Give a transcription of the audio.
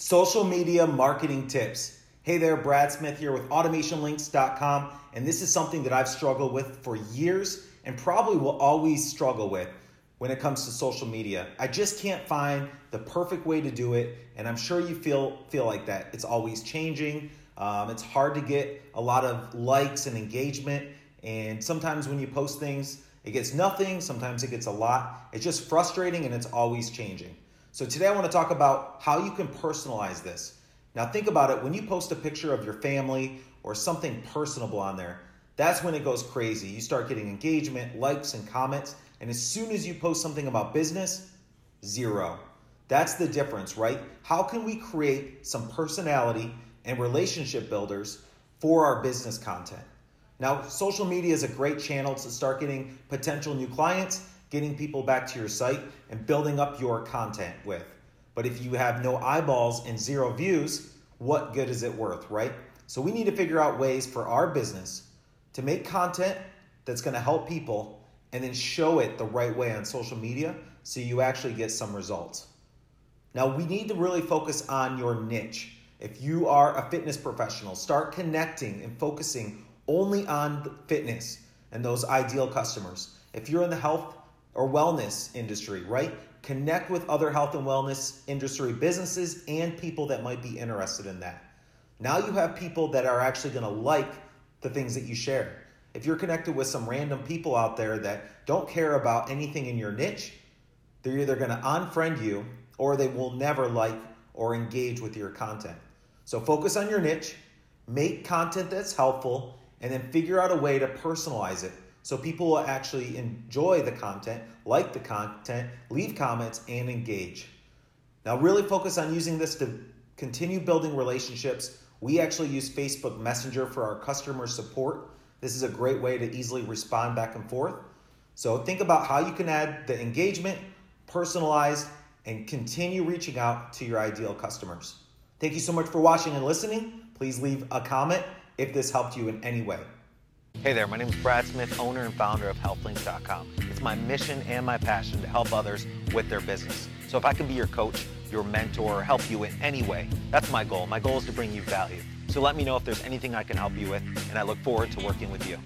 Social media marketing tips. Hey there, Brad Smith here with automationlinks.com, and this is something that I've struggled with for years and probably will always struggle with when it comes to social media. I just can't find the perfect way to do it, and I'm sure you feel feel like that. It's always changing. Um, it's hard to get a lot of likes and engagement, and sometimes when you post things, it gets nothing. Sometimes it gets a lot. It's just frustrating, and it's always changing. So today I want to talk about how you can personalize this. Now think about it, when you post a picture of your family or something personable on there, that's when it goes crazy. You start getting engagement, likes, and comments, and as soon as you post something about business, zero. That's the difference, right? How can we create some personality and relationship builders for our business content? Now, social media is a great channel to start getting potential new clients getting people back to your site and building up your content with. But if you have no eyeballs and zero views, what good is it worth, right? So we need to figure out ways for our business to make content that's going to help people and then show it the right way on social media so you actually get some results. Now, we need to really focus on your niche. If you are a fitness professional, start connecting and focusing only on fitness and those ideal customers. If you're in the health or wellness industry, right? Connect with other health and wellness industry businesses and people that might be interested in that. Now you have people that are actually going to like the things that you share. If you're connected with some random people out there that don't care about anything in your niche, they're either going to unfriend you or they will never like or engage with your content. So focus on your niche, make content that's helpful, and then figure out a way to personalize it so people will actually enjoy the content, like the content, leave comments, and engage. Now, really focus on using this to continue building relationships. We actually use Facebook Messenger for our customer support. This is a great way to easily respond back and forth. So, think about how you can add the engagement, personalized, and continue reaching out to your ideal customers. Thank you so much for watching and listening. Please leave a comment if this helped you in any way. Hey there, my name is Brad Smith, owner and founder of HealthLinks.com. It's my mission and my passion to help others with their business. So if I can be your coach, your mentor, or help you in any way, that's my goal. My goal is to bring you value. So let me know if there's anything I can help you with, and I look forward to working with you.